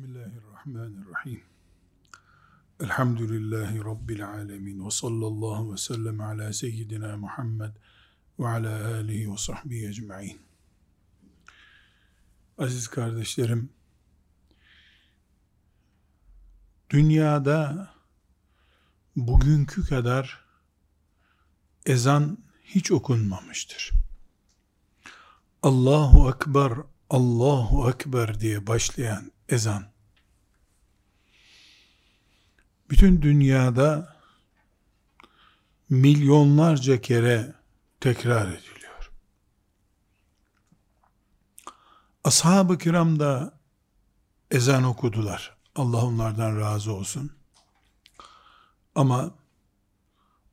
Bismillahirrahmanirrahim. Elhamdülillahi Rabbil alemin. Ve sallallahu ve sellem ala seyyidina Muhammed ve ala alihi ve sahbihi ecma'in. Aziz kardeşlerim, dünyada bugünkü kadar ezan hiç okunmamıştır. Allahu Ekber, Allahu Ekber diye başlayan ezan bütün dünyada milyonlarca kere tekrar ediliyor. Ashab-ı kiram da ezan okudular. Allah onlardan razı olsun. Ama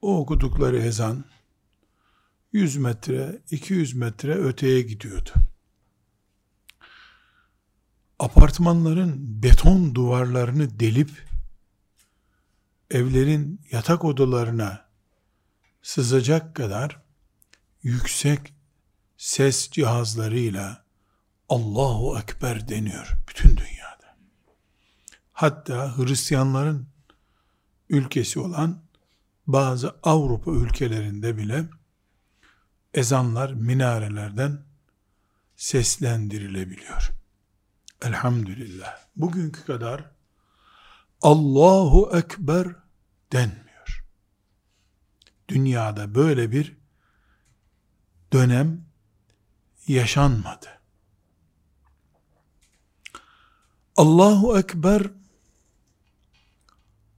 o okudukları ezan 100 metre, 200 metre öteye gidiyordu apartmanların beton duvarlarını delip evlerin yatak odalarına sızacak kadar yüksek ses cihazlarıyla Allahu Ekber deniyor bütün dünyada. Hatta Hristiyanların ülkesi olan bazı Avrupa ülkelerinde bile ezanlar minarelerden seslendirilebiliyor. Elhamdülillah. Bugünkü kadar Allahu Ekber denmiyor. Dünyada böyle bir dönem yaşanmadı. Allahu Ekber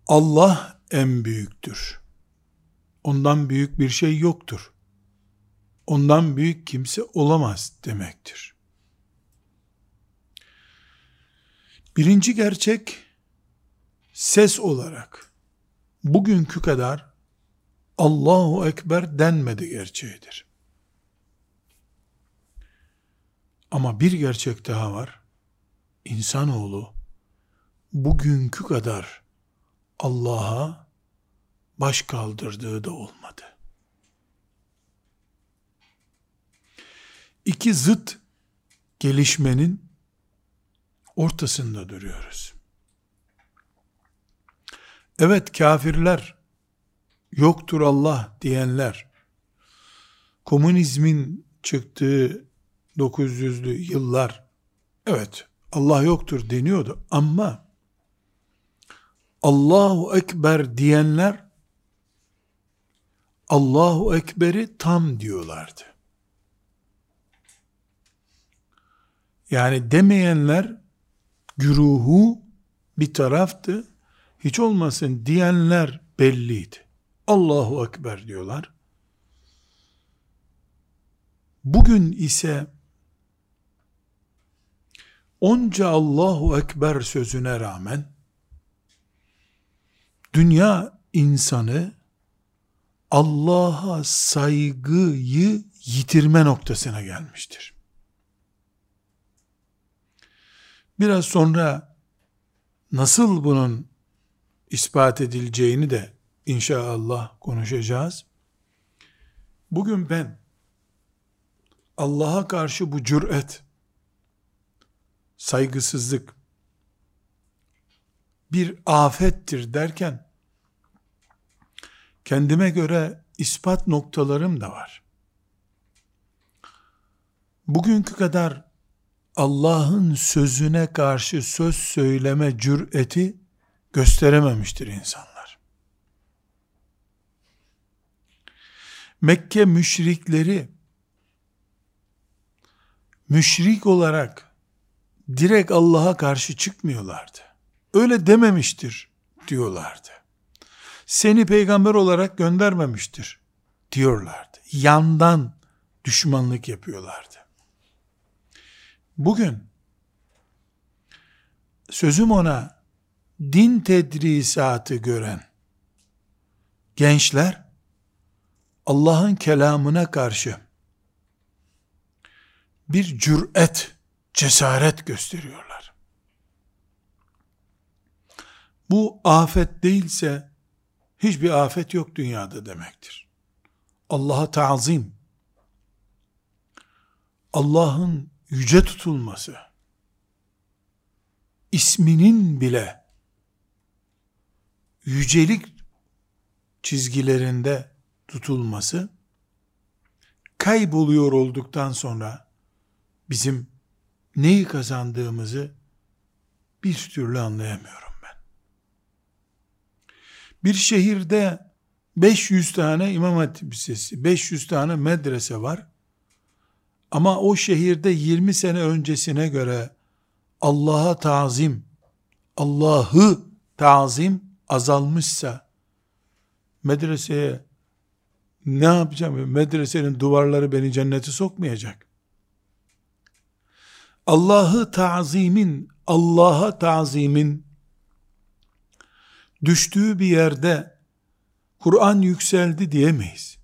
Allah en büyüktür. Ondan büyük bir şey yoktur. Ondan büyük kimse olamaz demektir. Birinci gerçek ses olarak bugünkü kadar Allahu Ekber denmedi gerçeğidir. Ama bir gerçek daha var. İnsanoğlu bugünkü kadar Allah'a baş kaldırdığı da olmadı. İki zıt gelişmenin ortasında duruyoruz. Evet kafirler, yoktur Allah diyenler, komünizmin çıktığı 900'lü yıllar, evet Allah yoktur deniyordu ama Allahu Ekber diyenler Allahu Ekber'i tam diyorlardı. Yani demeyenler güruhu bir taraftı. Hiç olmasın diyenler belliydi. Allahu Ekber diyorlar. Bugün ise onca Allahu Ekber sözüne rağmen dünya insanı Allah'a saygıyı yitirme noktasına gelmiştir. Biraz sonra nasıl bunun ispat edileceğini de inşallah konuşacağız. Bugün ben Allah'a karşı bu cüret, saygısızlık bir afettir derken kendime göre ispat noktalarım da var. Bugünkü kadar Allah'ın sözüne karşı söz söyleme cüreti gösterememiştir insanlar. Mekke müşrikleri müşrik olarak direkt Allah'a karşı çıkmıyorlardı. Öyle dememiştir diyorlardı. Seni peygamber olarak göndermemiştir diyorlardı. Yandan düşmanlık yapıyorlardı. Bugün sözüm ona din tedrisatı gören gençler Allah'ın kelamına karşı bir cüret, cesaret gösteriyorlar. Bu afet değilse hiçbir afet yok dünyada demektir. Allah'a tazim, Allah'ın yüce tutulması, isminin bile yücelik çizgilerinde tutulması kayboluyor olduktan sonra bizim neyi kazandığımızı bir türlü anlayamıyorum ben. Bir şehirde 500 tane imam hatip lisesi, 500 tane medrese var. Ama o şehirde 20 sene öncesine göre Allah'a tazim, Allah'ı tazim azalmışsa medreseye ne yapacağım? Medresenin duvarları beni cennete sokmayacak. Allah'ı tazimin, Allah'a tazimin düştüğü bir yerde Kur'an yükseldi diyemeyiz.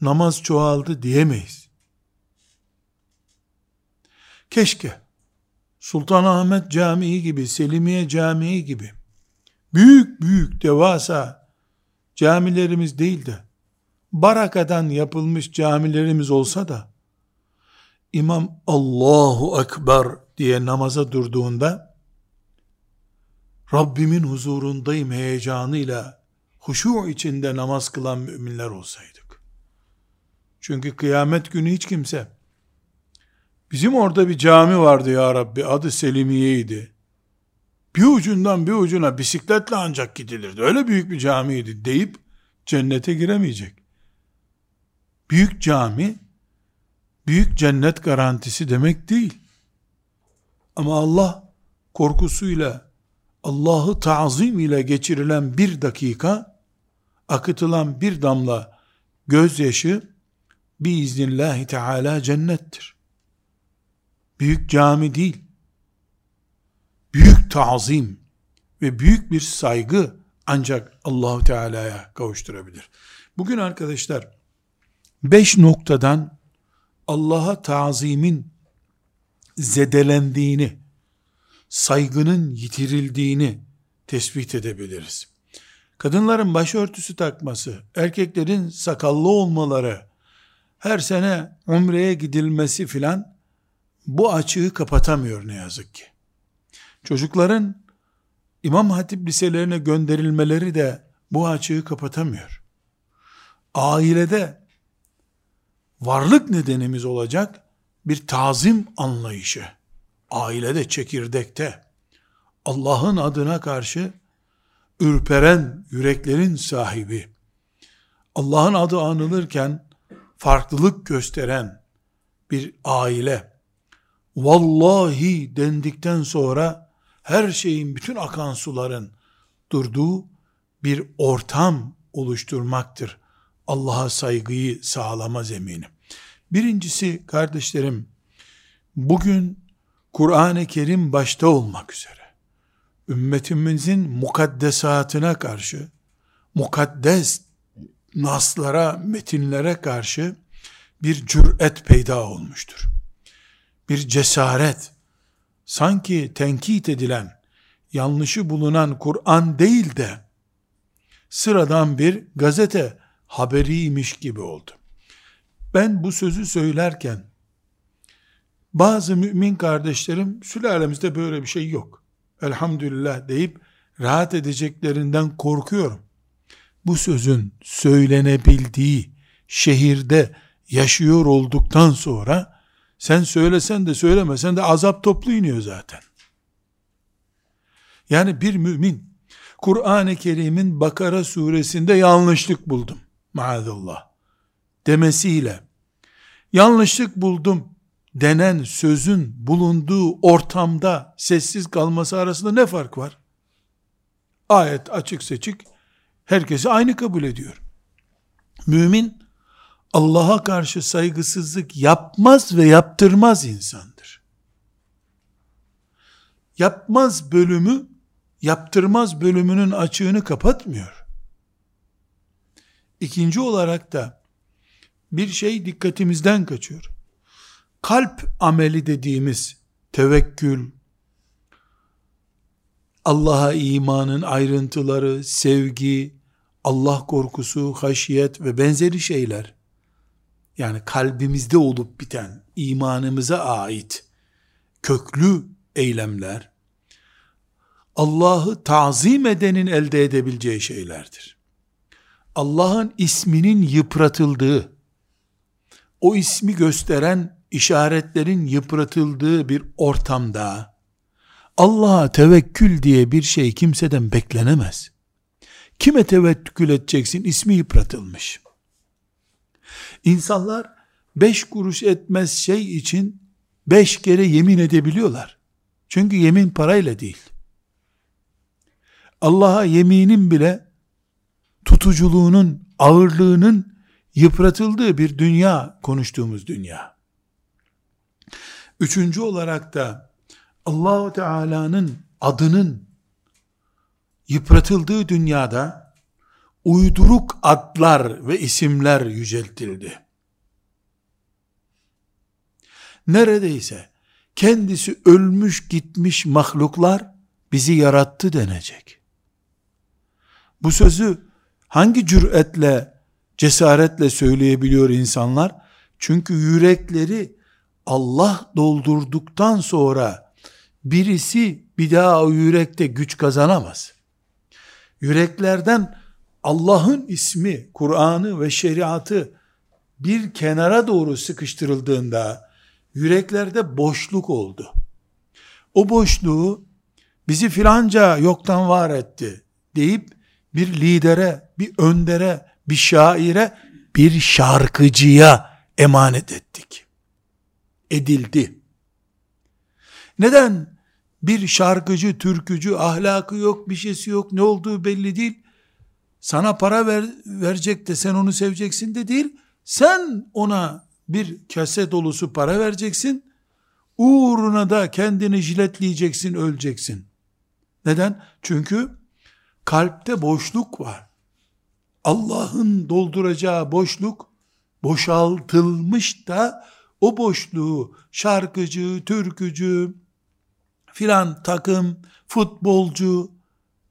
Namaz çoğaldı diyemeyiz. Keşke Sultanahmet Camii gibi, Selimiye Camii gibi büyük büyük devasa camilerimiz değil de barakadan yapılmış camilerimiz olsa da imam Allahu Ekber diye namaza durduğunda Rabbimin huzurundayım heyecanıyla huşu içinde namaz kılan müminler olsaydık. Çünkü kıyamet günü hiç kimse bizim orada bir cami vardı ya Rabbi adı Selimiye'ydi. Bir ucundan bir ucuna bisikletle ancak gidilirdi. Öyle büyük bir camiydi deyip cennete giremeyecek. Büyük cami büyük cennet garantisi demek değil. Ama Allah korkusuyla Allah'ı tazim ile geçirilen bir dakika akıtılan bir damla gözyaşı biiznillahü teala cennettir. Büyük cami değil. Büyük tazim ve büyük bir saygı ancak Allahu Teala'ya kavuşturabilir. Bugün arkadaşlar beş noktadan Allah'a tazimin zedelendiğini, saygının yitirildiğini tespit edebiliriz. Kadınların başörtüsü takması, erkeklerin sakallı olmaları, her sene umreye gidilmesi filan bu açığı kapatamıyor ne yazık ki. Çocukların İmam Hatip liselerine gönderilmeleri de bu açığı kapatamıyor. Ailede varlık nedenimiz olacak bir tazim anlayışı. Ailede, çekirdekte Allah'ın adına karşı ürperen yüreklerin sahibi, Allah'ın adı anılırken farklılık gösteren bir aile, vallahi dendikten sonra her şeyin, bütün akan suların durduğu bir ortam oluşturmaktır. Allah'a saygıyı sağlama zemini. Birincisi kardeşlerim, bugün Kur'an-ı Kerim başta olmak üzere, ümmetimizin mukaddesatına karşı, mukaddes naslara, metinlere karşı bir cüret peyda olmuştur. Bir cesaret, sanki tenkit edilen, yanlışı bulunan Kur'an değil de, sıradan bir gazete haberiymiş gibi oldu. Ben bu sözü söylerken, bazı mümin kardeşlerim, sülalemizde böyle bir şey yok. Elhamdülillah deyip, rahat edeceklerinden korkuyorum. Bu sözün söylenebildiği şehirde yaşıyor olduktan sonra, sen söylesen de söylemesen de azap toplu iniyor zaten. Yani bir mümin, Kur'an-ı Kerim'in Bakara suresinde yanlışlık buldum maazallah demesiyle yanlışlık buldum denen sözün bulunduğu ortamda sessiz kalması arasında ne fark var? Ayet açık seçik herkesi aynı kabul ediyor. Mümin Allah'a karşı saygısızlık yapmaz ve yaptırmaz insandır. Yapmaz bölümü yaptırmaz bölümünün açığını kapatmıyor. İkinci olarak da bir şey dikkatimizden kaçıyor. Kalp ameli dediğimiz tevekkül, Allah'a imanın ayrıntıları, sevgi, Allah korkusu, haşiyet ve benzeri şeyler, yani kalbimizde olup biten, imanımıza ait köklü eylemler, Allah'ı tazim edenin elde edebileceği şeylerdir. Allah'ın isminin yıpratıldığı, o ismi gösteren işaretlerin yıpratıldığı bir ortamda, Allah'a tevekkül diye bir şey kimseden beklenemez. Kime tevekkül edeceksin? İsmi yıpratılmış. İnsanlar beş kuruş etmez şey için beş kere yemin edebiliyorlar. Çünkü yemin parayla değil. Allah'a yeminin bile tutuculuğunun, ağırlığının yıpratıldığı bir dünya konuştuğumuz dünya. Üçüncü olarak da Allahu Teala'nın adının yıpratıldığı dünyada uyduruk adlar ve isimler yüceltildi. Neredeyse kendisi ölmüş gitmiş mahluklar bizi yarattı denecek. Bu sözü hangi cüretle, cesaretle söyleyebiliyor insanlar? Çünkü yürekleri Allah doldurduktan sonra birisi bir daha o yürekte güç kazanamaz. Yüreklerden Allah'ın ismi, Kur'an'ı ve şeriatı bir kenara doğru sıkıştırıldığında yüreklerde boşluk oldu. O boşluğu bizi filanca yoktan var etti deyip bir lidere, bir öndere, bir şaire, bir şarkıcıya emanet ettik. Edildi. Neden? Bir şarkıcı, türkücü, ahlakı yok, bir şeysi yok, ne olduğu belli değil. Sana para ver, verecek de sen onu seveceksin de değil. Sen ona bir kase dolusu para vereceksin. Uğruna da kendini jiletleyeceksin, öleceksin. Neden? Çünkü kalpte boşluk var. Allah'ın dolduracağı boşluk boşaltılmış da o boşluğu şarkıcı, türkücü, filan takım, futbolcu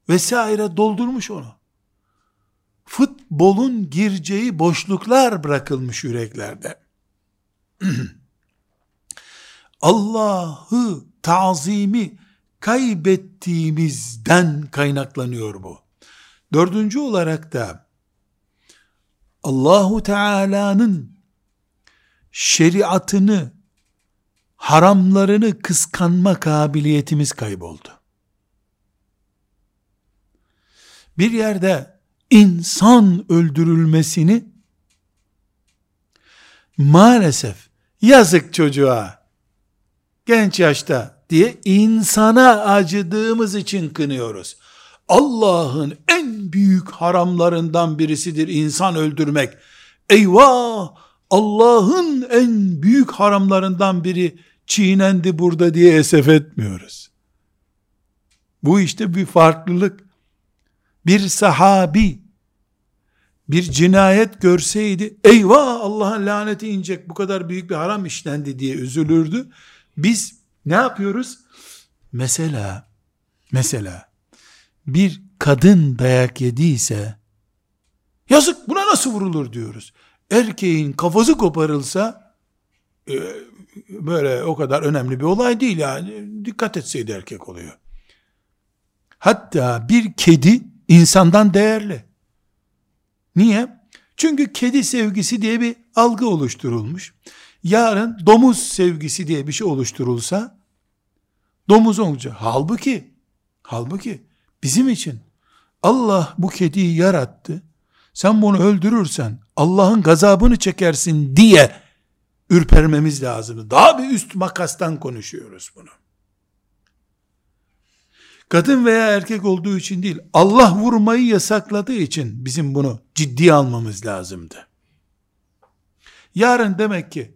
vesaire doldurmuş onu. Futbolun gireceği boşluklar bırakılmış yüreklerde. Allah'ı tazimi kaybettiğimizden kaynaklanıyor bu. Dördüncü olarak da Allahu Teala'nın şeriatını, haramlarını kıskanma kabiliyetimiz kayboldu. Bir yerde insan öldürülmesini maalesef yazık çocuğa genç yaşta diye insana acıdığımız için kınıyoruz. Allah'ın en büyük haramlarından birisidir insan öldürmek. Eyvah! Allah'ın en büyük haramlarından biri çiğnendi burada diye esef etmiyoruz. Bu işte bir farklılık. Bir sahabi bir cinayet görseydi eyvah Allah'ın laneti inecek bu kadar büyük bir haram işlendi diye üzülürdü. Biz ne yapıyoruz? Mesela mesela bir kadın dayak yediyse yazık buna nasıl vurulur diyoruz. Erkeğin kafası koparılsa e, böyle o kadar önemli bir olay değil yani. Dikkat etseydi erkek oluyor. Hatta bir kedi insandan değerli. Niye? Çünkü kedi sevgisi diye bir algı oluşturulmuş. Yarın domuz sevgisi diye bir şey oluşturulsa domuz olacak. Halbuki halbuki bizim için Allah bu kediyi yarattı. Sen bunu öldürürsen Allah'ın gazabını çekersin diye ürpermemiz lazım. Daha bir üst makastan konuşuyoruz bunu. Kadın veya erkek olduğu için değil, Allah vurmayı yasakladığı için bizim bunu ciddiye almamız lazımdı. Yarın demek ki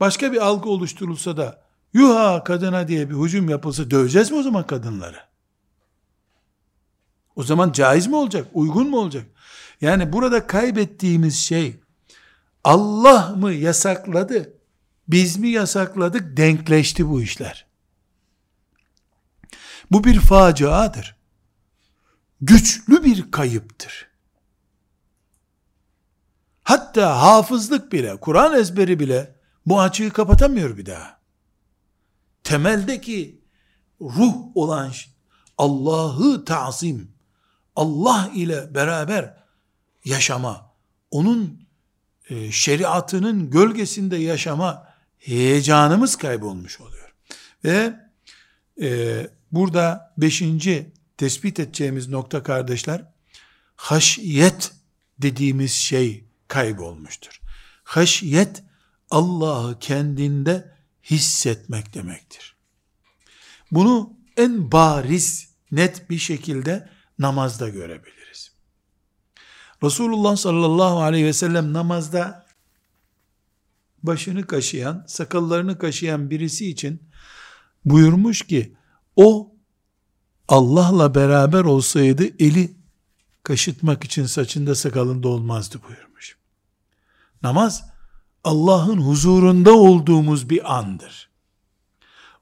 başka bir algı oluşturulsa da yuha kadına diye bir hücum yapılsa döveceğiz mi o zaman kadınları? O zaman caiz mi olacak? Uygun mu olacak? Yani burada kaybettiğimiz şey Allah mı yasakladı? Biz mi yasakladık? Denkleşti bu işler. Bu bir faciadır. Güçlü bir kayıptır. Hatta hafızlık bile, Kur'an ezberi bile bu açığı kapatamıyor bir daha. Temeldeki ruh olan Allah'ı tazim, Allah ile beraber yaşama, onun e, şeriatının gölgesinde yaşama heyecanımız kaybolmuş oluyor. Ve e, burada beşinci tespit edeceğimiz nokta kardeşler, haşiyet dediğimiz şey kaybolmuştur. Haşiyet Allah'ı kendinde hissetmek demektir. Bunu en bariz, net bir şekilde namazda görebiliriz. Resulullah sallallahu aleyhi ve sellem namazda başını kaşıyan, sakallarını kaşıyan birisi için buyurmuş ki, o Allah'la beraber olsaydı eli kaşıtmak için saçında sakalında olmazdı buyurmuş. Namaz Allah'ın huzurunda olduğumuz bir andır.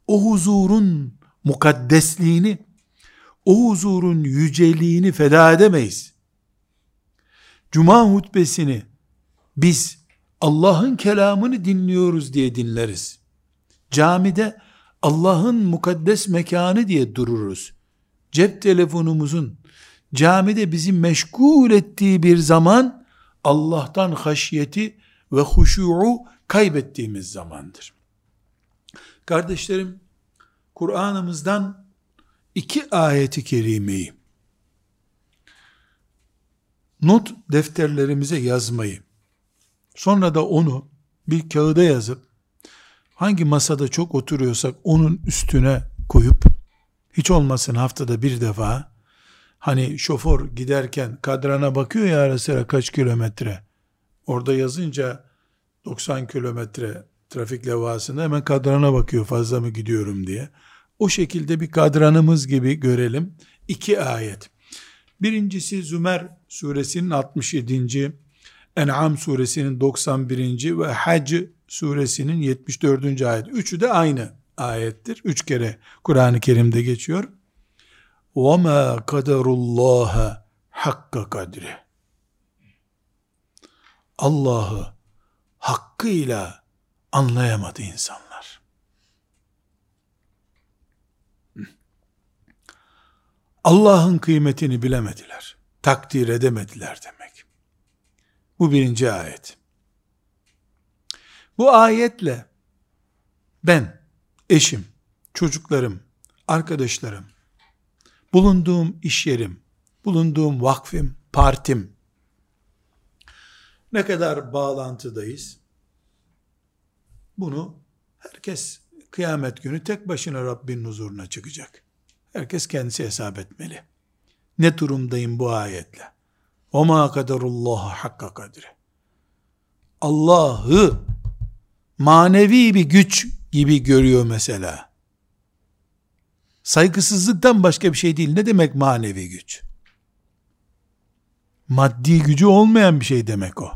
O huzurun mukaddesliğini, o huzurun yüceliğini feda edemeyiz. Cuma hutbesini biz Allah'ın kelamını dinliyoruz diye dinleriz. Camide Allah'ın mukaddes mekanı diye dururuz. Cep telefonumuzun camide bizi meşgul ettiği bir zaman Allah'tan haşyeti ve huşu'u kaybettiğimiz zamandır. Kardeşlerim, Kur'an'ımızdan iki ayeti kerimeyi not defterlerimize yazmayı, sonra da onu bir kağıda yazıp, hangi masada çok oturuyorsak onun üstüne koyup, hiç olmasın haftada bir defa, hani şoför giderken kadrana bakıyor ya ara sıra kaç kilometre, orada yazınca 90 kilometre trafik levhasında hemen kadrana bakıyor fazla mı gidiyorum diye. O şekilde bir kadranımız gibi görelim. İki ayet. Birincisi Zümer suresinin 67. En'am suresinin 91. ve Hac suresinin 74. ayet. Üçü de aynı ayettir. Üç kere Kur'an-ı Kerim'de geçiyor. وَمَا قَدَرُ اللّٰهَ حَقَّ قَدْرِ Allah'ı hakkıyla anlayamadı insanlar. Allah'ın kıymetini bilemediler. Takdir edemediler demek. Bu birinci ayet. Bu ayetle ben, eşim, çocuklarım, arkadaşlarım, bulunduğum iş yerim, bulunduğum vakfim, partim, ne kadar bağlantıdayız? Bunu herkes kıyamet günü tek başına Rabbin huzuruna çıkacak. Herkes kendisi hesap etmeli. Ne durumdayım bu ayetle? وَمَا قَدَرُ اللّٰهَ hakka kadri. Allah'ı manevi bir güç gibi görüyor mesela. Saygısızlıktan başka bir şey değil. Ne demek manevi güç? Maddi gücü olmayan bir şey demek o.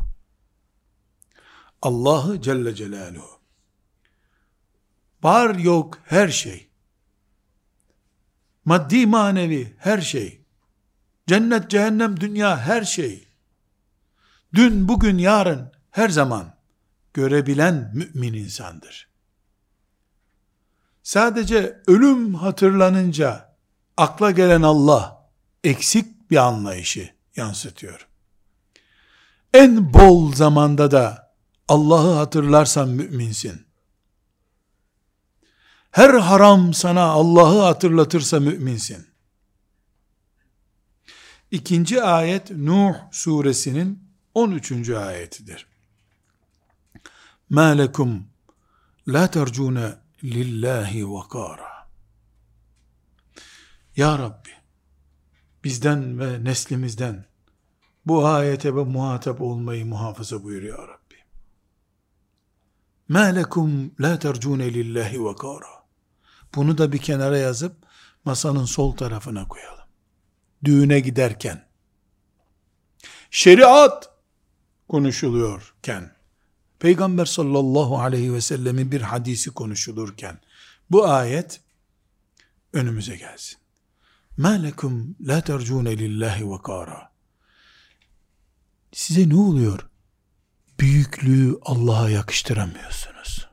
Allah'ı Celle Celaluhu. Var yok her şey. Maddi manevi her şey. Cennet, cehennem, dünya her şey. Dün, bugün, yarın her zaman görebilen mümin insandır. Sadece ölüm hatırlanınca akla gelen Allah eksik bir anlayışı yansıtıyor. En bol zamanda da Allah'ı hatırlarsan müminsin. Her haram sana Allah'ı hatırlatırsa müminsin. İkinci ayet Nuh suresinin 13. ayetidir. مَا لَكُمْ لَا تَرْجُونَ لِلّٰهِ وَقَارًا Ya Rabbi, bizden ve neslimizden bu ayete ve muhatap olmayı muhafaza buyur ya Rabbi. مَا لَكُمْ لَا تَرْجُونَ لِلّٰهِ وَكَارًا Bunu da bir kenara yazıp masanın sol tarafına koyalım. Düğüne giderken şeriat konuşuluyorken Peygamber sallallahu aleyhi ve sellemin bir hadisi konuşulurken bu ayet önümüze gelsin. مَا لَكُمْ لَا تَرْجُونَ لِلّٰهِ وَكَارًا Size ne oluyor? büyüklüğü Allah'a yakıştıramıyorsunuz.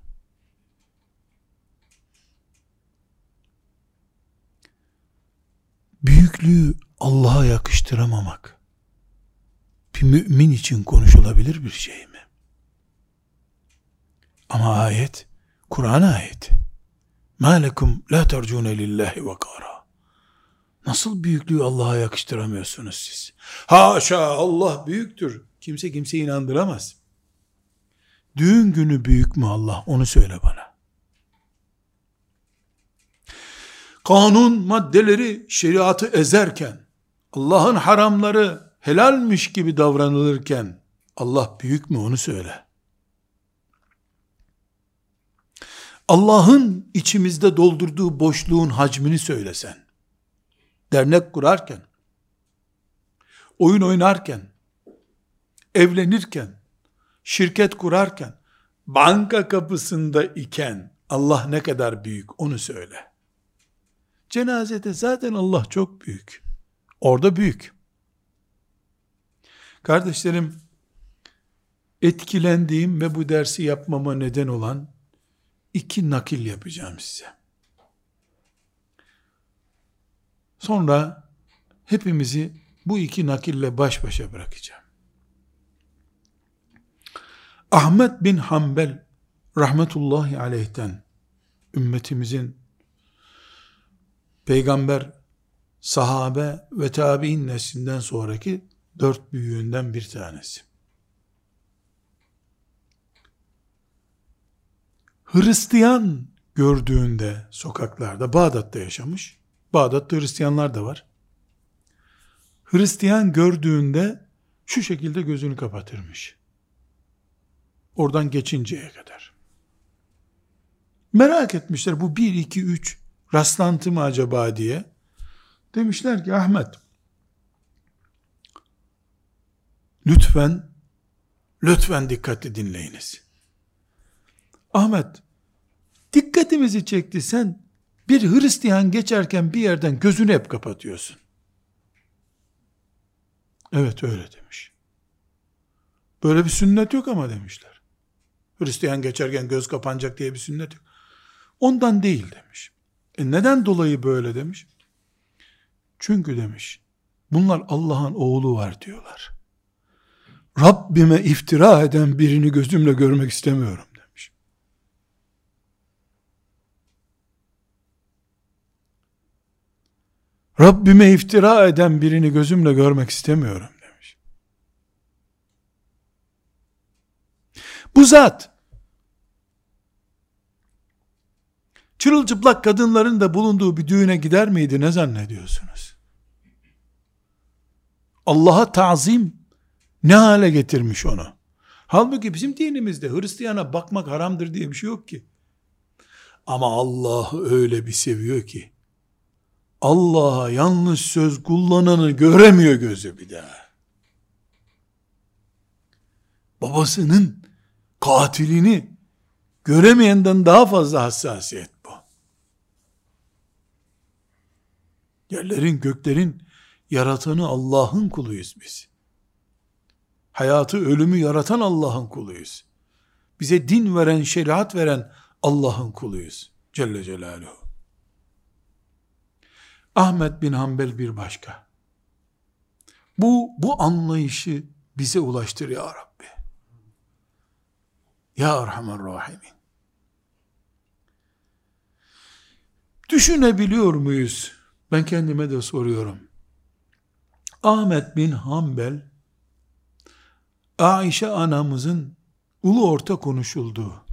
büyüklüğü Allah'a yakıştıramamak bir mümin için konuşulabilir bir şey mi? Ama ayet, Kur'an ayeti. مَا لَكُمْ لَا تَرْجُونَ لِلّٰهِ وَقَارًا Nasıl büyüklüğü Allah'a yakıştıramıyorsunuz siz? Haşa Allah büyüktür. Kimse kimse inandıramaz. Düğün günü büyük mü Allah? Onu söyle bana. Kanun maddeleri şeriatı ezerken, Allah'ın haramları helalmiş gibi davranılırken, Allah büyük mü onu söyle. Allah'ın içimizde doldurduğu boşluğun hacmini söylesen, dernek kurarken, oyun oynarken, evlenirken, şirket kurarken, banka kapısında iken Allah ne kadar büyük onu söyle. Cenazede zaten Allah çok büyük. Orada büyük. Kardeşlerim, etkilendiğim ve bu dersi yapmama neden olan iki nakil yapacağım size. Sonra hepimizi bu iki nakille baş başa bırakacağım. Ahmet bin Hanbel rahmetullahi aleyhten ümmetimizin peygamber, sahabe ve tabi'in neslinden sonraki dört büyüğünden bir tanesi. Hristiyan gördüğünde sokaklarda, Bağdat'ta yaşamış, Bağdat'ta Hristiyanlar da var. Hristiyan gördüğünde şu şekilde gözünü kapatırmış. Oradan geçinceye kadar. Merak etmişler bu bir, iki, üç rastlantı mı acaba diye. Demişler ki Ahmet lütfen lütfen dikkatli dinleyiniz. Ahmet dikkatimizi çekti sen bir Hristiyan geçerken bir yerden gözünü hep kapatıyorsun. Evet öyle demiş. Böyle bir sünnet yok ama demişler. Hristiyan geçerken göz kapanacak diye bir sünnet yok. Ondan değil demiş. E neden dolayı böyle demiş? Çünkü demiş, bunlar Allah'ın oğlu var diyorlar. Rabbime iftira eden birini gözümle görmek istemiyorum demiş. Rabbime iftira eden birini gözümle görmek istemiyorum demiş. Bu zat çırılçıplak kadınların da bulunduğu bir düğüne gider miydi ne zannediyorsunuz? Allah'a tazim ne hale getirmiş onu? Halbuki bizim dinimizde Hristiyana bakmak haramdır diye bir şey yok ki. Ama Allah'ı öyle bir seviyor ki Allah'a yanlış söz kullananı göremiyor gözü bir daha. Babasının katilini göremeyenden daha fazla hassasiyet bu. Yerlerin göklerin yaratanı Allah'ın kuluyuz biz. Hayatı ölümü yaratan Allah'ın kuluyuz. Bize din veren, şeriat veren Allah'ın kuluyuz. Celle Celaluhu. Ahmet bin Hanbel bir başka. Bu, bu anlayışı bize ulaştır ya Rabbi. Ya Erhamer Rahimin. Düşünebiliyor muyuz? Ben kendime de soruyorum. Ahmet bin Hanbel Aişe anamızın ulu orta konuşulduğu,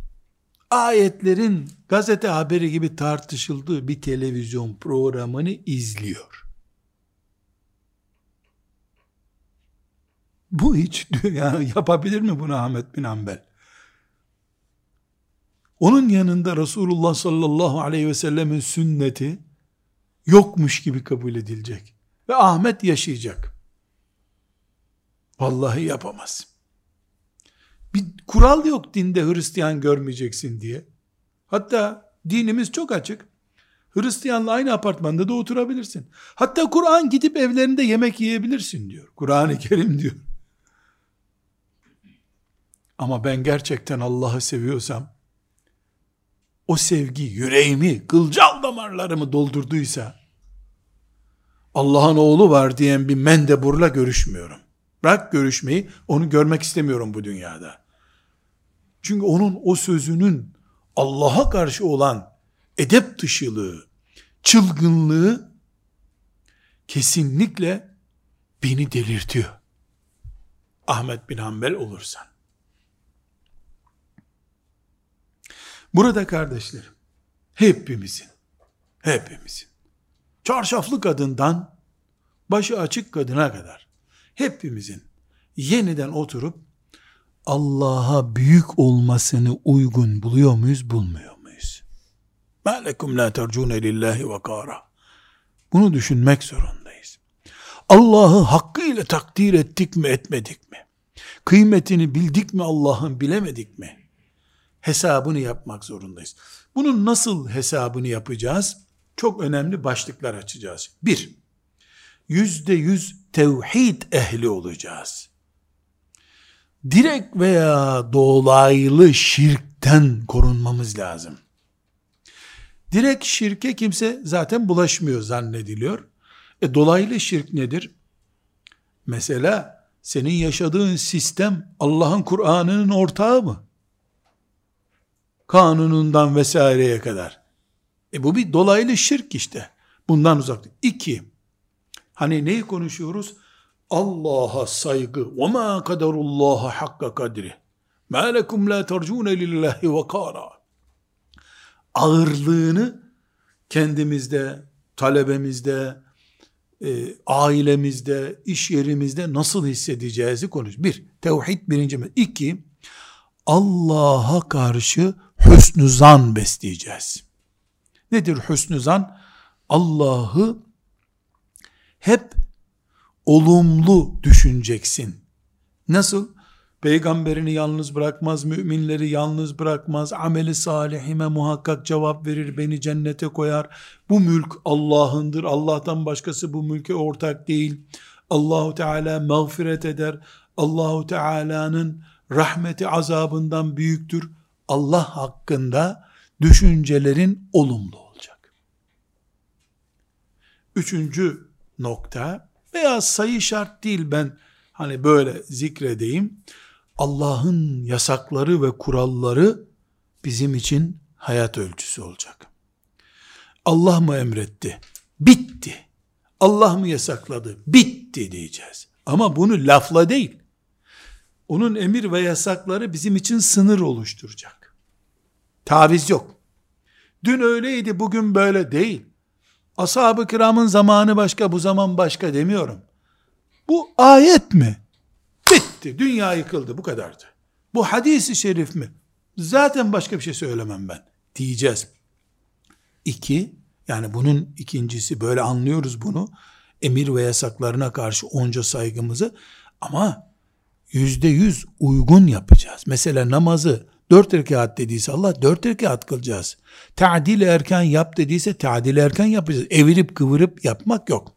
ayetlerin gazete haberi gibi tartışıldığı bir televizyon programını izliyor. Bu hiç yani yapabilir mi bunu Ahmet bin Hanbel? Onun yanında Resulullah sallallahu aleyhi ve sellemin sünneti yokmuş gibi kabul edilecek. Ve Ahmet yaşayacak. Vallahi yapamaz. Bir kural yok dinde Hristiyan görmeyeceksin diye. Hatta dinimiz çok açık. Hristiyanla aynı apartmanda da oturabilirsin. Hatta Kur'an gidip evlerinde yemek yiyebilirsin diyor. Kur'an-ı Kerim diyor. Ama ben gerçekten Allah'ı seviyorsam, o sevgi yüreğimi, kılcal damarlarımı doldurduysa, Allah'ın oğlu var diyen bir mendeburla görüşmüyorum. Bırak görüşmeyi, onu görmek istemiyorum bu dünyada. Çünkü onun o sözünün Allah'a karşı olan edep dışılığı, çılgınlığı kesinlikle beni delirtiyor. Ahmet bin Hanbel olursan. Burada kardeşlerim, hepimizin, hepimizin, çarşaflı kadından başı açık kadına kadar, hepimizin yeniden oturup Allah'a büyük olmasını uygun buluyor muyuz, bulmuyor muyuz? مَا لَكُمْ لَا تَرْجُونَ لِلّٰهِ وَقَارًا Bunu düşünmek zorundayız. Allah'ı hakkıyla takdir ettik mi, etmedik mi? Kıymetini bildik mi Allah'ın, bilemedik mi? Hesabını yapmak zorundayız. Bunun nasıl hesabını yapacağız? Çok önemli başlıklar açacağız. Bir, yüzde yüz tevhid ehli olacağız direkt veya dolaylı şirkten korunmamız lazım. Direkt şirke kimse zaten bulaşmıyor zannediliyor. E dolaylı şirk nedir? Mesela senin yaşadığın sistem Allah'ın Kur'an'ının ortağı mı? Kanunundan vesaireye kadar. E bu bir dolaylı şirk işte. Bundan uzak. İki, hani neyi konuşuyoruz? Allah'a saygı ve ma kaderullaha hakka kadri ma lekum la tercune lillahi vakara ağırlığını kendimizde, talebemizde, e, ailemizde, iş yerimizde nasıl hissedeceğizi konuş. Bir, tevhid birinci. İki, Allah'a karşı hüsnü zan besleyeceğiz. Nedir hüsnü zan? Allah'ı hep olumlu düşüneceksin. Nasıl? Peygamberini yalnız bırakmaz, müminleri yalnız bırakmaz, ameli salihime muhakkak cevap verir, beni cennete koyar. Bu mülk Allah'ındır, Allah'tan başkası bu mülke ortak değil. Allahu Teala mağfiret eder. Allahu Teala'nın rahmeti azabından büyüktür. Allah hakkında düşüncelerin olumlu olacak. Üçüncü nokta, veya sayı şart değil ben hani böyle zikredeyim. Allah'ın yasakları ve kuralları bizim için hayat ölçüsü olacak. Allah mı emretti? Bitti. Allah mı yasakladı? Bitti diyeceğiz. Ama bunu lafla değil. Onun emir ve yasakları bizim için sınır oluşturacak. Taviz yok. Dün öyleydi, bugün böyle değil. Ashab-ı kiramın zamanı başka, bu zaman başka demiyorum. Bu ayet mi? Bitti. Dünya yıkıldı. Bu kadardı. Bu hadisi şerif mi? Zaten başka bir şey söylemem ben. Diyeceğiz. İki, yani bunun ikincisi böyle anlıyoruz bunu. Emir ve yasaklarına karşı onca saygımızı ama yüzde yüz uygun yapacağız. Mesela namazı Dört rekat dediyse Allah dört rekat kılacağız. Ta'dil erken yap dediyse ta'dil erken yapacağız. Evirip kıvırıp yapmak yok.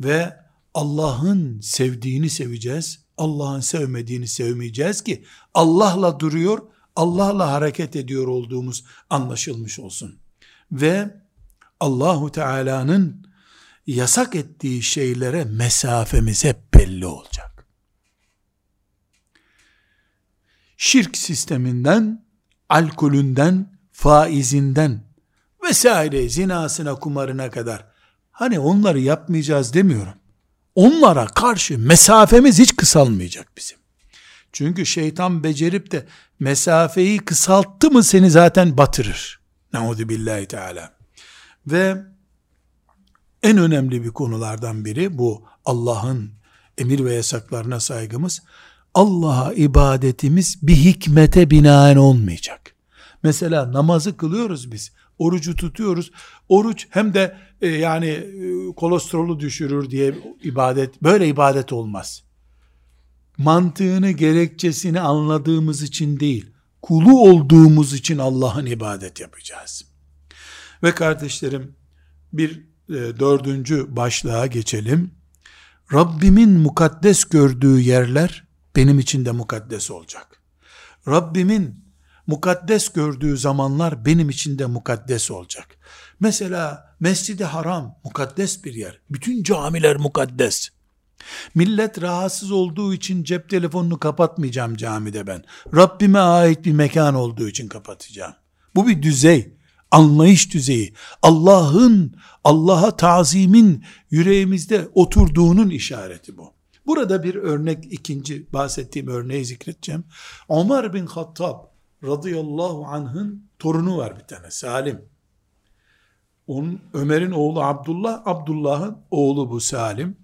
Ve Allah'ın sevdiğini seveceğiz. Allah'ın sevmediğini sevmeyeceğiz ki Allah'la duruyor, Allah'la hareket ediyor olduğumuz anlaşılmış olsun. Ve Allahu Teala'nın yasak ettiği şeylere mesafemiz hep belli olacak. Şirk sisteminden, alkolünden, faizinden vesaire zinasına, kumarına kadar hani onları yapmayacağız demiyorum. Onlara karşı mesafemiz hiç kısalmayacak bizim. Çünkü şeytan becerip de mesafeyi kısalttı mı seni zaten batırır. Nauzu billahi teala. Ve en önemli bir konulardan biri bu Allah'ın emir ve yasaklarına saygımız. Allah'a ibadetimiz bir hikmete binaen olmayacak. Mesela namazı kılıyoruz biz. Orucu tutuyoruz. Oruç hem de e, yani e, kolesterolü düşürür diye ibadet böyle ibadet olmaz. Mantığını, gerekçesini anladığımız için değil, kulu olduğumuz için Allah'ın ibadet yapacağız. Ve kardeşlerim bir e, dördüncü başlığa geçelim. Rabbimin mukaddes gördüğü yerler benim için de mukaddes olacak. Rabbimin mukaddes gördüğü zamanlar benim için de mukaddes olacak. Mesela Mescid-i Haram mukaddes bir yer. Bütün camiler mukaddes. Millet rahatsız olduğu için cep telefonunu kapatmayacağım camide ben. Rabbime ait bir mekan olduğu için kapatacağım. Bu bir düzey, anlayış düzeyi. Allah'ın, Allah'a tazimin yüreğimizde oturduğunun işareti bu. Burada bir örnek, ikinci bahsettiğim örneği zikredeceğim. Ömer bin Hattab radıyallahu anh'ın torunu var bir tane, Salim. Onun, Ömer'in oğlu Abdullah, Abdullah'ın oğlu bu Salim.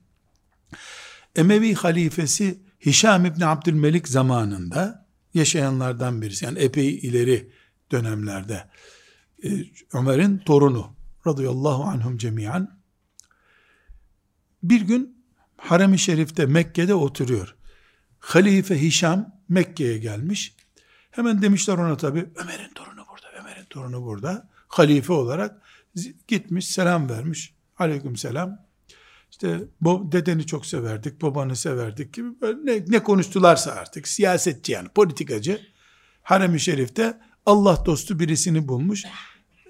Emevi halifesi Hişam İbni Abdülmelik zamanında yaşayanlardan birisi. Yani epey ileri dönemlerde. Ee, Ömer'in torunu radıyallahu anhum cemiyan bir gün Harem-i Şerif'te Mekke'de oturuyor. Halife Hişam Mekke'ye gelmiş. Hemen demişler ona tabi Ömer'in torunu burada, Ömer'in torunu burada. Halife olarak gitmiş selam vermiş. Aleyküm selam. İşte bu dedeni çok severdik, babanı severdik gibi ne, ne konuştularsa artık siyasetçi yani politikacı Harem-i Şerif'te Allah dostu birisini bulmuş.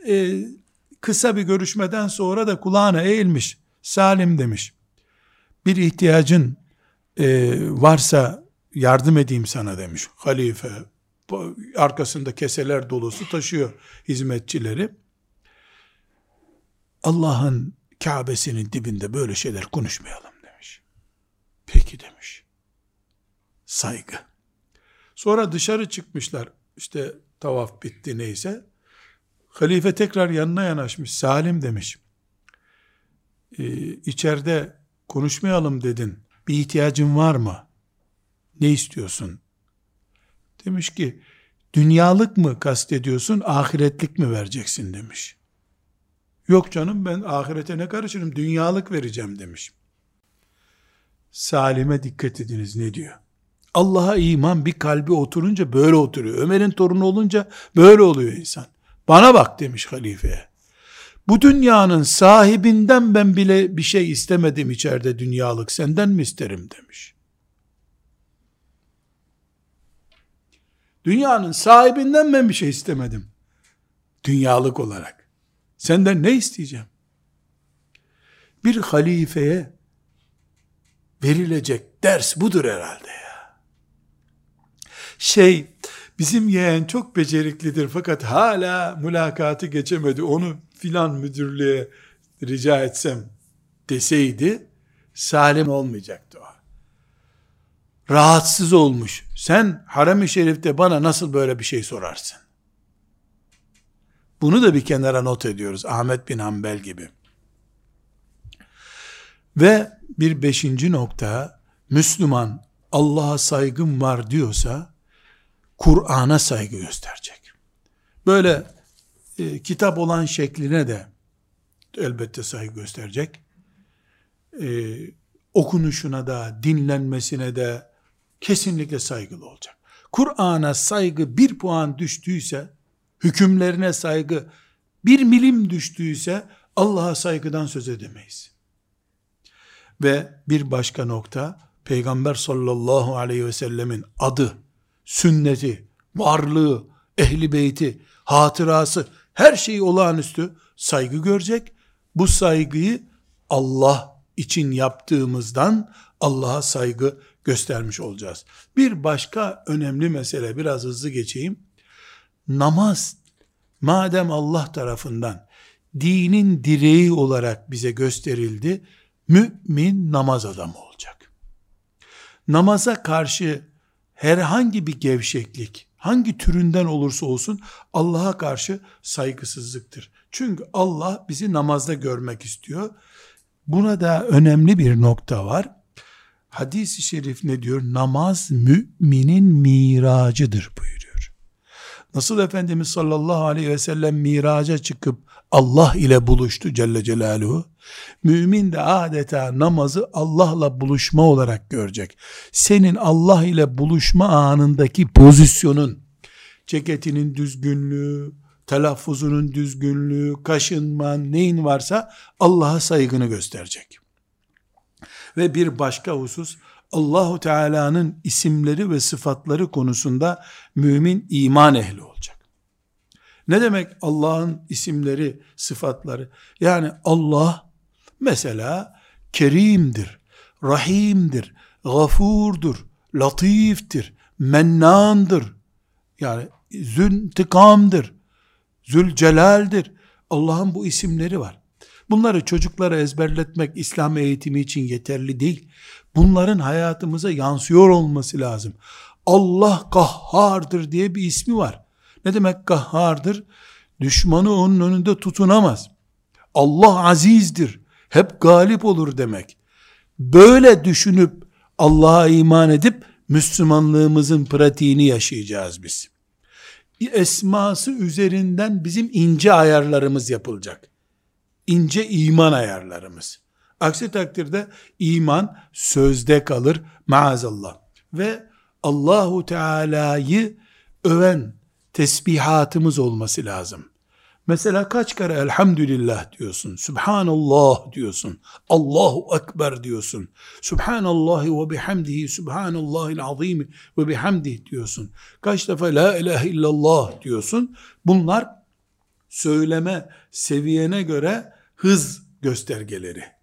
Ee, kısa bir görüşmeden sonra da kulağına eğilmiş. Salim demiş. Bir ihtiyacın e, varsa yardım edeyim sana demiş. Halife arkasında keseler dolusu taşıyor hizmetçileri. Allah'ın Kabe'sinin dibinde böyle şeyler konuşmayalım demiş. Peki demiş. Saygı. Sonra dışarı çıkmışlar. İşte tavaf bitti neyse. Halife tekrar yanına yanaşmış. Salim demiş. Ee, içeride konuşmayalım dedin. Bir ihtiyacın var mı? Ne istiyorsun? Demiş ki dünyalık mı kastediyorsun, ahiretlik mi vereceksin demiş. Yok canım ben ahirete ne karışırım dünyalık vereceğim demiş. Salim'e dikkat ediniz ne diyor. Allah'a iman bir kalbi oturunca böyle oturuyor. Ömer'in torunu olunca böyle oluyor insan. Bana bak demiş halifeye. Bu dünyanın sahibinden ben bile bir şey istemedim içeride dünyalık. Senden mi isterim demiş. Dünyanın sahibinden ben bir şey istemedim. Dünyalık olarak. Senden ne isteyeceğim? Bir halifeye verilecek ders budur herhalde ya. Şey, bizim yeğen çok beceriklidir fakat hala mülakatı geçemedi. Onu filan müdürlüğe rica etsem deseydi, salim olmayacaktı o. Rahatsız olmuş. Sen harem-i şerifte bana nasıl böyle bir şey sorarsın? Bunu da bir kenara not ediyoruz. Ahmet bin Hanbel gibi. Ve bir beşinci nokta, Müslüman Allah'a saygım var diyorsa, Kur'an'a saygı gösterecek. Böyle e, kitap olan şekline de elbette saygı gösterecek. E, okunuşuna da, dinlenmesine de kesinlikle saygılı olacak. Kur'an'a saygı bir puan düştüyse, hükümlerine saygı bir milim düştüyse Allah'a saygıdan söz edemeyiz. Ve bir başka nokta Peygamber sallallahu aleyhi ve sellemin adı, sünneti, varlığı, ehli beyti, hatırası her şeyi olağanüstü saygı görecek. Bu saygıyı Allah için yaptığımızdan Allah'a saygı göstermiş olacağız. Bir başka önemli mesele biraz hızlı geçeyim namaz madem Allah tarafından dinin direği olarak bize gösterildi, mümin namaz adamı olacak. Namaza karşı herhangi bir gevşeklik, hangi türünden olursa olsun Allah'a karşı saygısızlıktır. Çünkü Allah bizi namazda görmek istiyor. Buna da önemli bir nokta var. Hadis-i şerif ne diyor? Namaz müminin miracıdır buyuruyor. Nasıl Efendimiz sallallahu aleyhi ve sellem miraca çıkıp Allah ile buluştu Celle Celaluhu. Mümin de adeta namazı Allah'la buluşma olarak görecek. Senin Allah ile buluşma anındaki pozisyonun, ceketinin düzgünlüğü, telaffuzunun düzgünlüğü, kaşınman, neyin varsa Allah'a saygını gösterecek. Ve bir başka husus Allahu Teala'nın isimleri ve sıfatları konusunda mümin iman ehli olacak. Ne demek Allah'ın isimleri, sıfatları? Yani Allah mesela Kerim'dir, Rahim'dir, Gafur'dur, Latif'tir, Mennan'dır. Yani Züntikam'dır, Zülcelal'dir. Allah'ın bu isimleri var. Bunları çocuklara ezberletmek İslam eğitimi için yeterli değil. Bunların hayatımıza yansıyor olması lazım. Allah kahhardır diye bir ismi var. Ne demek kahhardır? Düşmanı onun önünde tutunamaz. Allah azizdir. Hep galip olur demek. Böyle düşünüp Allah'a iman edip Müslümanlığımızın pratiğini yaşayacağız biz. Esması üzerinden bizim ince ayarlarımız yapılacak. İnce iman ayarlarımız. Aksi takdirde iman sözde kalır maazallah. Ve Allahu Teala'yı öven tesbihatımız olması lazım. Mesela kaç kere elhamdülillah diyorsun, subhanallah diyorsun, Allahu ekber diyorsun, subhanallahi ve bihamdihi, subhanallahil azimi ve bihamdihi diyorsun. Kaç defa la ilahe illallah diyorsun. Bunlar söyleme seviyene göre hız göstergeleri.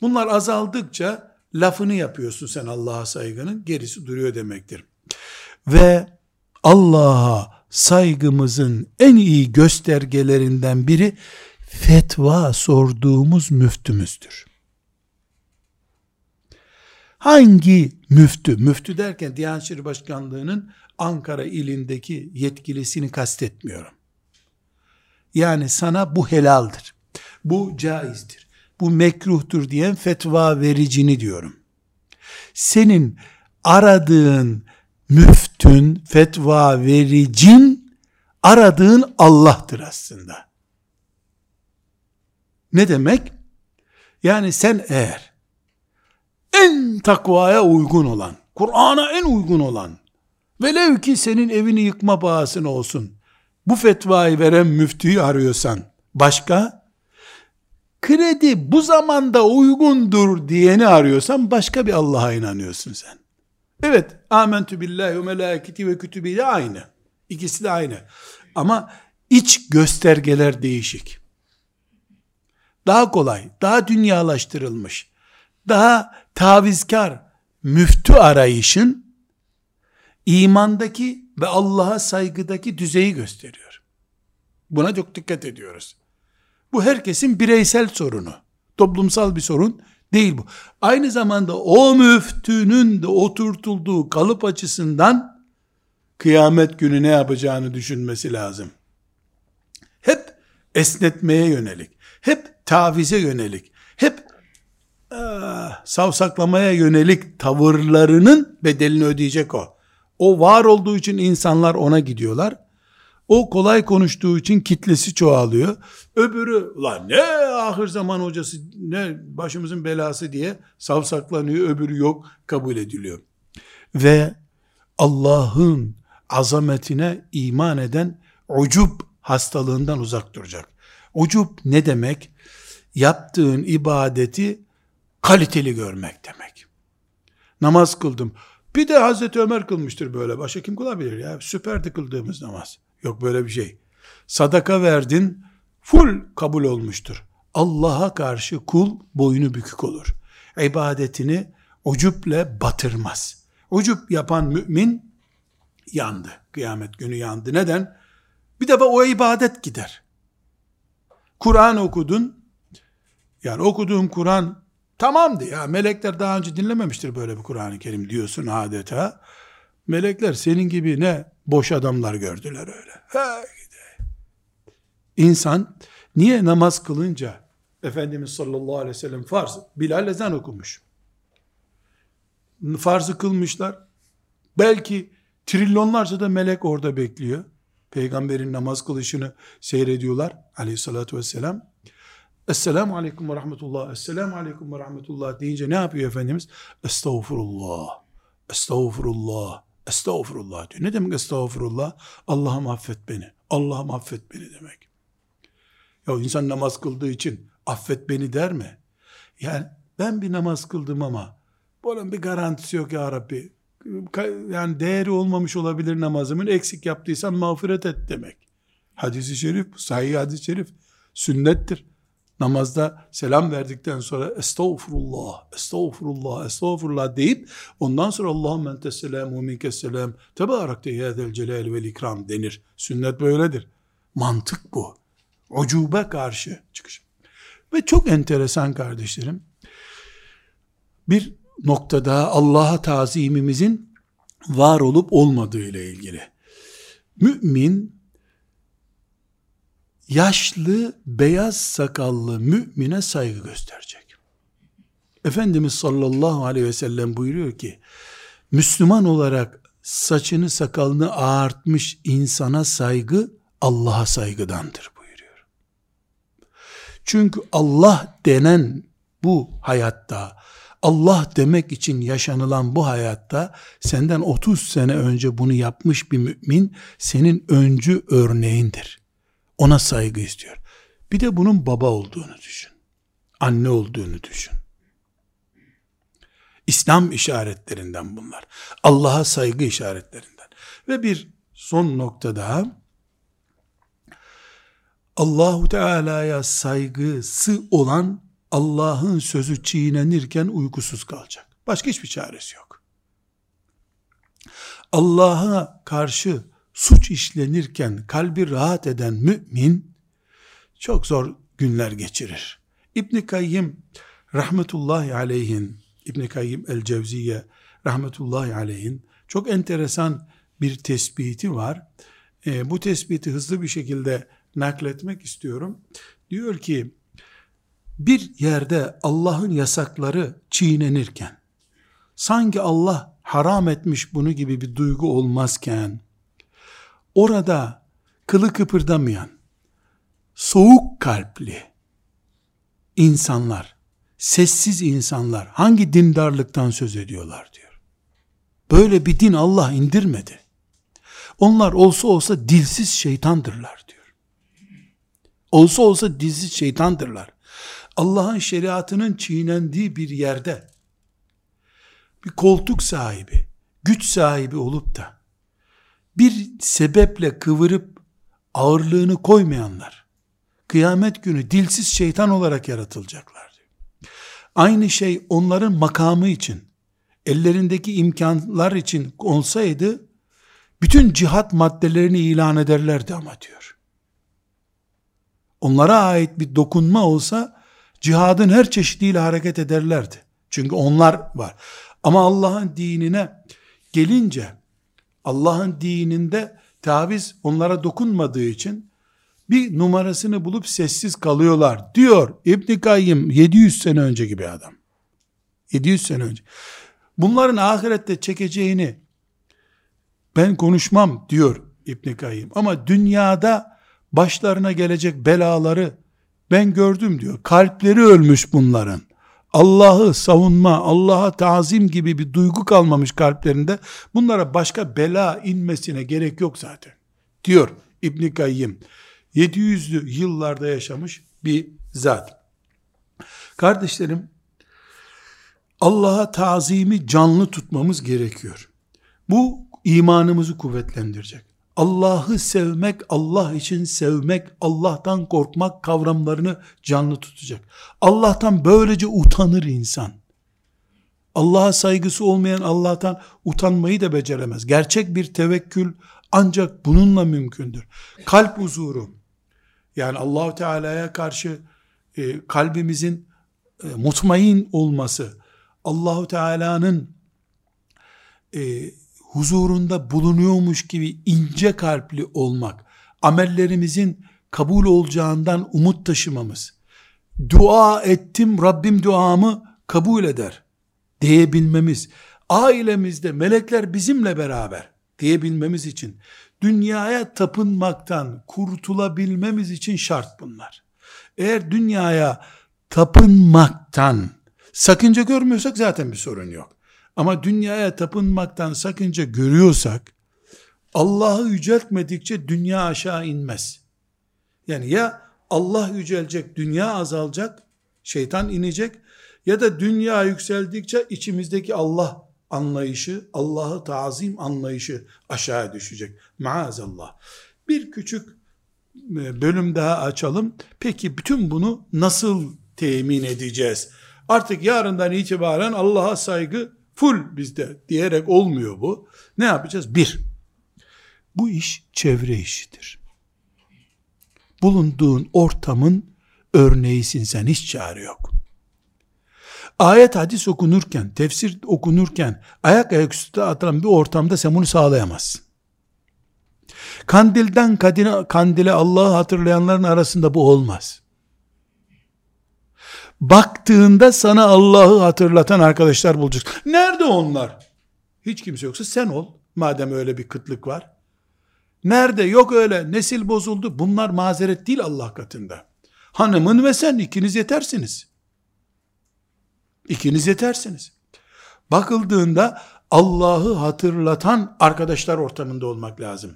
Bunlar azaldıkça lafını yapıyorsun sen Allah'a saygının, gerisi duruyor demektir. Ve Allah'a saygımızın en iyi göstergelerinden biri fetva sorduğumuz müftümüzdür. Hangi müftü, müftü derken Diyanet İşleri Başkanlığı'nın Ankara ilindeki yetkilisini kastetmiyorum. Yani sana bu helaldir, bu caizdir, bu mekruhtur diyen fetva vericini diyorum. Senin aradığın müftün, fetva vericin, aradığın Allah'tır aslında. Ne demek? Yani sen eğer en takvaya uygun olan, Kur'an'a en uygun olan, velev ki senin evini yıkma pahasına olsun, bu fetvayı veren müftüyü arıyorsan, başka, kredi bu zamanda uygundur diyeni arıyorsan, başka bir Allah'a inanıyorsun sen. Evet, amentü billahi ve melaketi ve kütübi de aynı. İkisi de aynı. Ama iç göstergeler değişik. Daha kolay, daha dünyalaştırılmış, daha tavizkar müftü arayışın imandaki ve Allah'a saygıdaki düzeyi gösteriyor. Buna çok dikkat ediyoruz. Bu herkesin bireysel sorunu. Toplumsal bir sorun değil bu. Aynı zamanda o müftünün de oturtulduğu kalıp açısından kıyamet günü ne yapacağını düşünmesi lazım. Hep esnetmeye yönelik, hep tavize yönelik, hep ah, savsaklamaya yönelik tavırlarının bedelini ödeyecek o. O var olduğu için insanlar ona gidiyorlar. O kolay konuştuğu için kitlesi çoğalıyor. Öbürü lan ne ahir zaman hocası ne başımızın belası diye savsaklanıyor. Öbürü yok kabul ediliyor. Ve Allah'ın azametine iman eden ucub hastalığından uzak duracak. Ucub ne demek? Yaptığın ibadeti kaliteli görmek demek. Namaz kıldım. Bir de Hazreti Ömer kılmıştır böyle. Başka kim kılabilir ya? Süperdi kıldığımız namaz. Yok böyle bir şey. Sadaka verdin, full kabul olmuştur. Allah'a karşı kul boynu bükük olur. İbadetini ucuple batırmaz. Ucup yapan mümin yandı. Kıyamet günü yandı. Neden? Bir defa o ibadet gider. Kur'an okudun. Yani okuduğum Kur'an tamamdı ya. Melekler daha önce dinlememiştir böyle bir Kur'an-ı Kerim diyorsun adeta. Melekler senin gibi ne boş adamlar gördüler öyle. İnsan niye namaz kılınca Efendimiz sallallahu aleyhi ve sellem farz, Bilal ezan okumuş. Farzı kılmışlar. Belki trilyonlarca da melek orada bekliyor. Peygamberin namaz kılışını seyrediyorlar aleyhissalatü vesselam. Esselamu aleyküm ve rahmetullah, esselamu aleyküm ve rahmetullah deyince ne yapıyor Efendimiz? Estağfurullah, estağfurullah, Estağfurullah diyor. Ne demek estağfurullah? Allah'ım affet beni. Allah'ım affet beni demek. Ya insan namaz kıldığı için affet beni der mi? Yani ben bir namaz kıldım ama bunun bir garantisi yok ya Rabbi. Yani değeri olmamış olabilir namazımın. Eksik yaptıysam mağfiret et demek. Hadisi şerif, sahih hadis-i şerif, sünnettir. Namazda selam verdikten sonra estağfurullah, estağfurullah, estağfurullah deyip ondan sonra Allahümme entes selam ve minkes selam tebarekte yâzel celal vel ikram denir. Sünnet böyledir. Mantık bu. Ucube karşı çıkış. Ve çok enteresan kardeşlerim. Bir noktada Allah'a tazimimizin var olup olmadığı ile ilgili. Mümin yaşlı beyaz sakallı mümine saygı gösterecek. Efendimiz sallallahu aleyhi ve sellem buyuruyor ki Müslüman olarak saçını sakalını ağartmış insana saygı Allah'a saygıdandır buyuruyor. Çünkü Allah denen bu hayatta Allah demek için yaşanılan bu hayatta senden 30 sene önce bunu yapmış bir mümin senin öncü örneğindir. Ona saygı istiyor. Bir de bunun baba olduğunu düşün. Anne olduğunu düşün. İslam işaretlerinden bunlar. Allah'a saygı işaretlerinden. Ve bir son nokta daha. Allahu Teala'ya saygısı olan Allah'ın sözü çiğnenirken uykusuz kalacak. Başka hiçbir çaresi yok. Allah'a karşı suç işlenirken kalbi rahat eden mümin çok zor günler geçirir. İbn Kayyim rahmetullahi aleyhin İbn Kayyim el Cevziye rahmetullahi aleyhin çok enteresan bir tespiti var. E, bu tespiti hızlı bir şekilde nakletmek istiyorum. Diyor ki bir yerde Allah'ın yasakları çiğnenirken sanki Allah haram etmiş bunu gibi bir duygu olmazken orada kılı kıpırdamayan soğuk kalpli insanlar sessiz insanlar hangi dindarlıktan söz ediyorlar diyor. Böyle bir din Allah indirmedi. Onlar olsa olsa dilsiz şeytandırlar diyor. Olsa olsa dilsiz şeytandırlar. Allah'ın şeriatının çiğnendiği bir yerde bir koltuk sahibi, güç sahibi olup da bir sebeple kıvırıp ağırlığını koymayanlar kıyamet günü dilsiz şeytan olarak yaratılacaklar. Aynı şey onların makamı için, ellerindeki imkanlar için olsaydı bütün cihat maddelerini ilan ederlerdi ama diyor. Onlara ait bir dokunma olsa cihadın her çeşidiyle hareket ederlerdi. Çünkü onlar var. Ama Allah'ın dinine gelince Allah'ın dininde taviz onlara dokunmadığı için bir numarasını bulup sessiz kalıyorlar diyor İbn Kayyim 700 sene önce gibi adam. 700 sene önce. Bunların ahirette çekeceğini ben konuşmam diyor İbn Kayyim. Ama dünyada başlarına gelecek belaları ben gördüm diyor. Kalpleri ölmüş bunların. Allah'ı savunma, Allah'a tazim gibi bir duygu kalmamış kalplerinde. Bunlara başka bela inmesine gerek yok zaten. Diyor İbn Kayyim. 700'lü yıllarda yaşamış bir zat. Kardeşlerim, Allah'a tazimi canlı tutmamız gerekiyor. Bu imanımızı kuvvetlendirecek. Allah'ı sevmek, Allah için sevmek, Allah'tan korkmak kavramlarını canlı tutacak. Allah'tan böylece utanır insan. Allah'a saygısı olmayan Allah'tan utanmayı da beceremez. Gerçek bir tevekkül ancak bununla mümkündür. Kalp huzuru, yani Allahu Teala'ya karşı e, kalbimizin e, mutmain olması, Allahu Teala'nın e, huzurunda bulunuyormuş gibi ince kalpli olmak, amellerimizin kabul olacağından umut taşımamız, dua ettim Rabbim duamı kabul eder diyebilmemiz, ailemizde melekler bizimle beraber diyebilmemiz için dünyaya tapınmaktan kurtulabilmemiz için şart bunlar. Eğer dünyaya tapınmaktan sakınca görmüyorsak zaten bir sorun yok. Ama dünyaya tapınmaktan sakınca görüyorsak Allah'ı yüceltmedikçe dünya aşağı inmez. Yani ya Allah yücelecek, dünya azalacak, şeytan inecek ya da dünya yükseldikçe içimizdeki Allah anlayışı, Allah'ı tazim anlayışı aşağı düşecek. Maazallah. Bir küçük e, bölüm daha açalım. Peki bütün bunu nasıl temin edeceğiz? Artık yarından itibaren Allah'a saygı full bizde diyerek olmuyor bu. Ne yapacağız? Bir, bu iş çevre işidir. Bulunduğun ortamın örneğisin sen hiç çare yok. Ayet hadis okunurken, tefsir okunurken ayak ayak üstüne atılan bir ortamda sen bunu sağlayamazsın. Kandilden kadine, kandile Allah'ı hatırlayanların arasında bu olmaz. Baktığında sana Allah'ı hatırlatan arkadaşlar bulacaksın. Nerede onlar? Hiç kimse yoksa sen ol. Madem öyle bir kıtlık var. Nerede? Yok öyle. Nesil bozuldu. Bunlar mazeret değil Allah katında. Hanımın ve sen ikiniz yetersiniz. İkiniz yetersiniz. Bakıldığında Allah'ı hatırlatan arkadaşlar ortamında olmak lazım.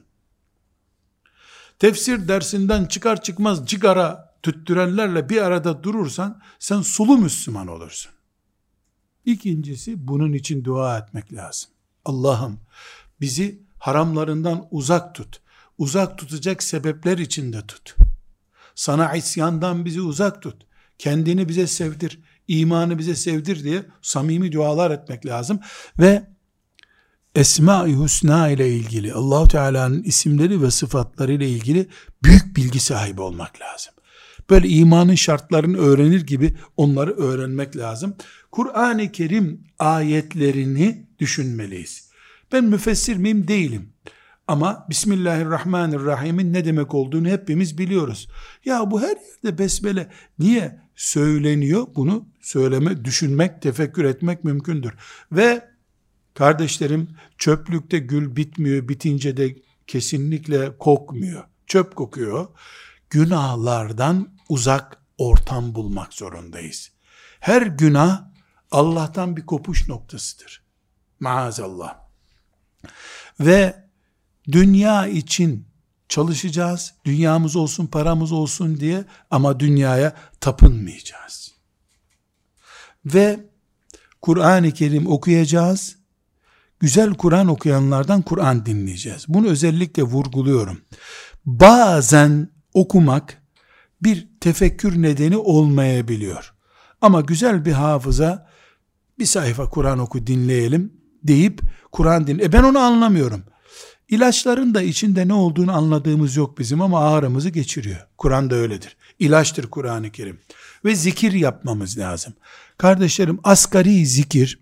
Tefsir dersinden çıkar çıkmaz cigara tüttürenlerle bir arada durursan sen sulu Müslüman olursun. İkincisi bunun için dua etmek lazım. Allah'ım bizi haramlarından uzak tut. Uzak tutacak sebepler içinde tut. Sana isyandan bizi uzak tut. Kendini bize sevdir. imanı bize sevdir diye samimi dualar etmek lazım. Ve Esma-i Hüsna ile ilgili Allahu Teala'nın isimleri ve sıfatları ile ilgili büyük bilgi sahibi olmak lazım. Böyle imanın şartlarını öğrenir gibi onları öğrenmek lazım. Kur'an-ı Kerim ayetlerini düşünmeliyiz. Ben müfessir miyim? Değilim. Ama Bismillahirrahmanirrahim'in ne demek olduğunu hepimiz biliyoruz. Ya bu her yerde besmele niye söyleniyor? Bunu söyleme, düşünmek, tefekkür etmek mümkündür. Ve kardeşlerim çöplükte gül bitmiyor, bitince de kesinlikle kokmuyor. Çöp kokuyor. Günahlardan uzak ortam bulmak zorundayız. Her günah Allah'tan bir kopuş noktasıdır. Maazallah. Ve dünya için çalışacağız. Dünyamız olsun, paramız olsun diye ama dünyaya tapınmayacağız. Ve Kur'an-ı Kerim okuyacağız. Güzel Kur'an okuyanlardan Kur'an dinleyeceğiz. Bunu özellikle vurguluyorum. Bazen okumak bir tefekkür nedeni olmayabiliyor. Ama güzel bir hafıza bir sayfa Kur'an oku dinleyelim deyip Kur'an din. E ben onu anlamıyorum. İlaçların da içinde ne olduğunu anladığımız yok bizim ama ağrımızı geçiriyor. Kur'an da öyledir. İlaçtır Kur'an-ı Kerim. Ve zikir yapmamız lazım. Kardeşlerim asgari zikir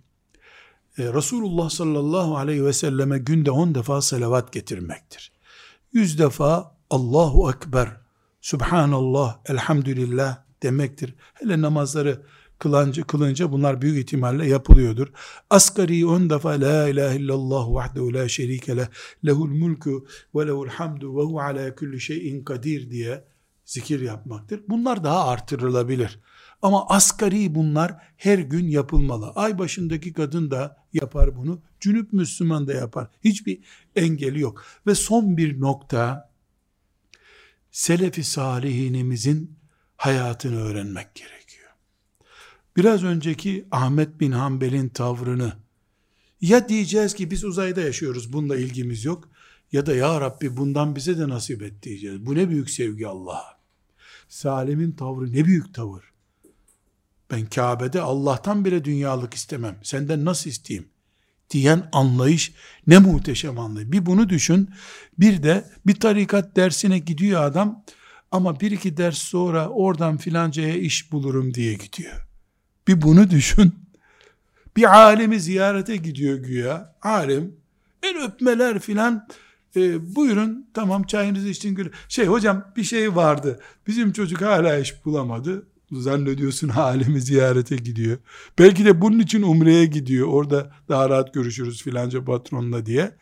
e, Resulullah sallallahu aleyhi ve selleme günde on defa salavat getirmektir. Yüz defa Allahu Ekber, Subhanallah, Elhamdülillah demektir. Hele namazları kılınca, kılınca bunlar büyük ihtimalle yapılıyordur. Asgari on defa La ilahe illallah vahdehu la şerike leh lehul mulku ve lehul hamdu ve hu ala kulli şeyin kadir diye zikir yapmaktır. Bunlar daha artırılabilir. Ama asgari bunlar her gün yapılmalı. Ay başındaki kadın da yapar bunu. Cünüp Müslüman da yapar. Hiçbir engeli yok. Ve son bir nokta Selefi salihinimizin hayatını öğrenmek gerekiyor. Biraz önceki Ahmet bin Hanbel'in tavrını ya diyeceğiz ki biz uzayda yaşıyoruz bununla ilgimiz yok ya da ya Rabbi bundan bize de nasip et diyeceğiz. Bu ne büyük sevgi Allah'a. Salim'in tavrı ne büyük tavır. Ben Kabe'de Allah'tan bile dünyalık istemem. Senden nasıl isteyeyim? Diyen anlayış ne muhteşem anlayış. Bir bunu düşün. Bir de bir tarikat dersine gidiyor adam ama bir iki ders sonra oradan filancaya iş bulurum diye gidiyor. Bir bunu düşün. Bir alemi ziyarete gidiyor güya. Alim el öpmeler filan e, buyurun tamam çayınızı içtin. Şey hocam bir şey vardı. Bizim çocuk hala iş bulamadı. Zannediyorsun halimi ziyarete gidiyor. Belki de bunun için umreye gidiyor. Orada daha rahat görüşürüz filanca patronla diye.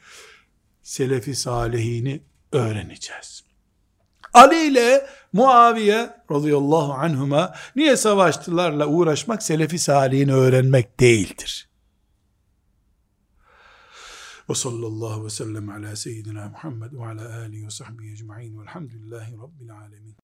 Selefi salihini öğreneceğiz. Ali ile Muaviye radıyallahu anhuma niye savaştılarla uğraşmak Selefi salihini öğrenmek değildir. Ve sallallahu ve sellem ala seyyidina Muhammed ve ala alihi ve sahbihi ecma'in velhamdülillahi rabbil alemin.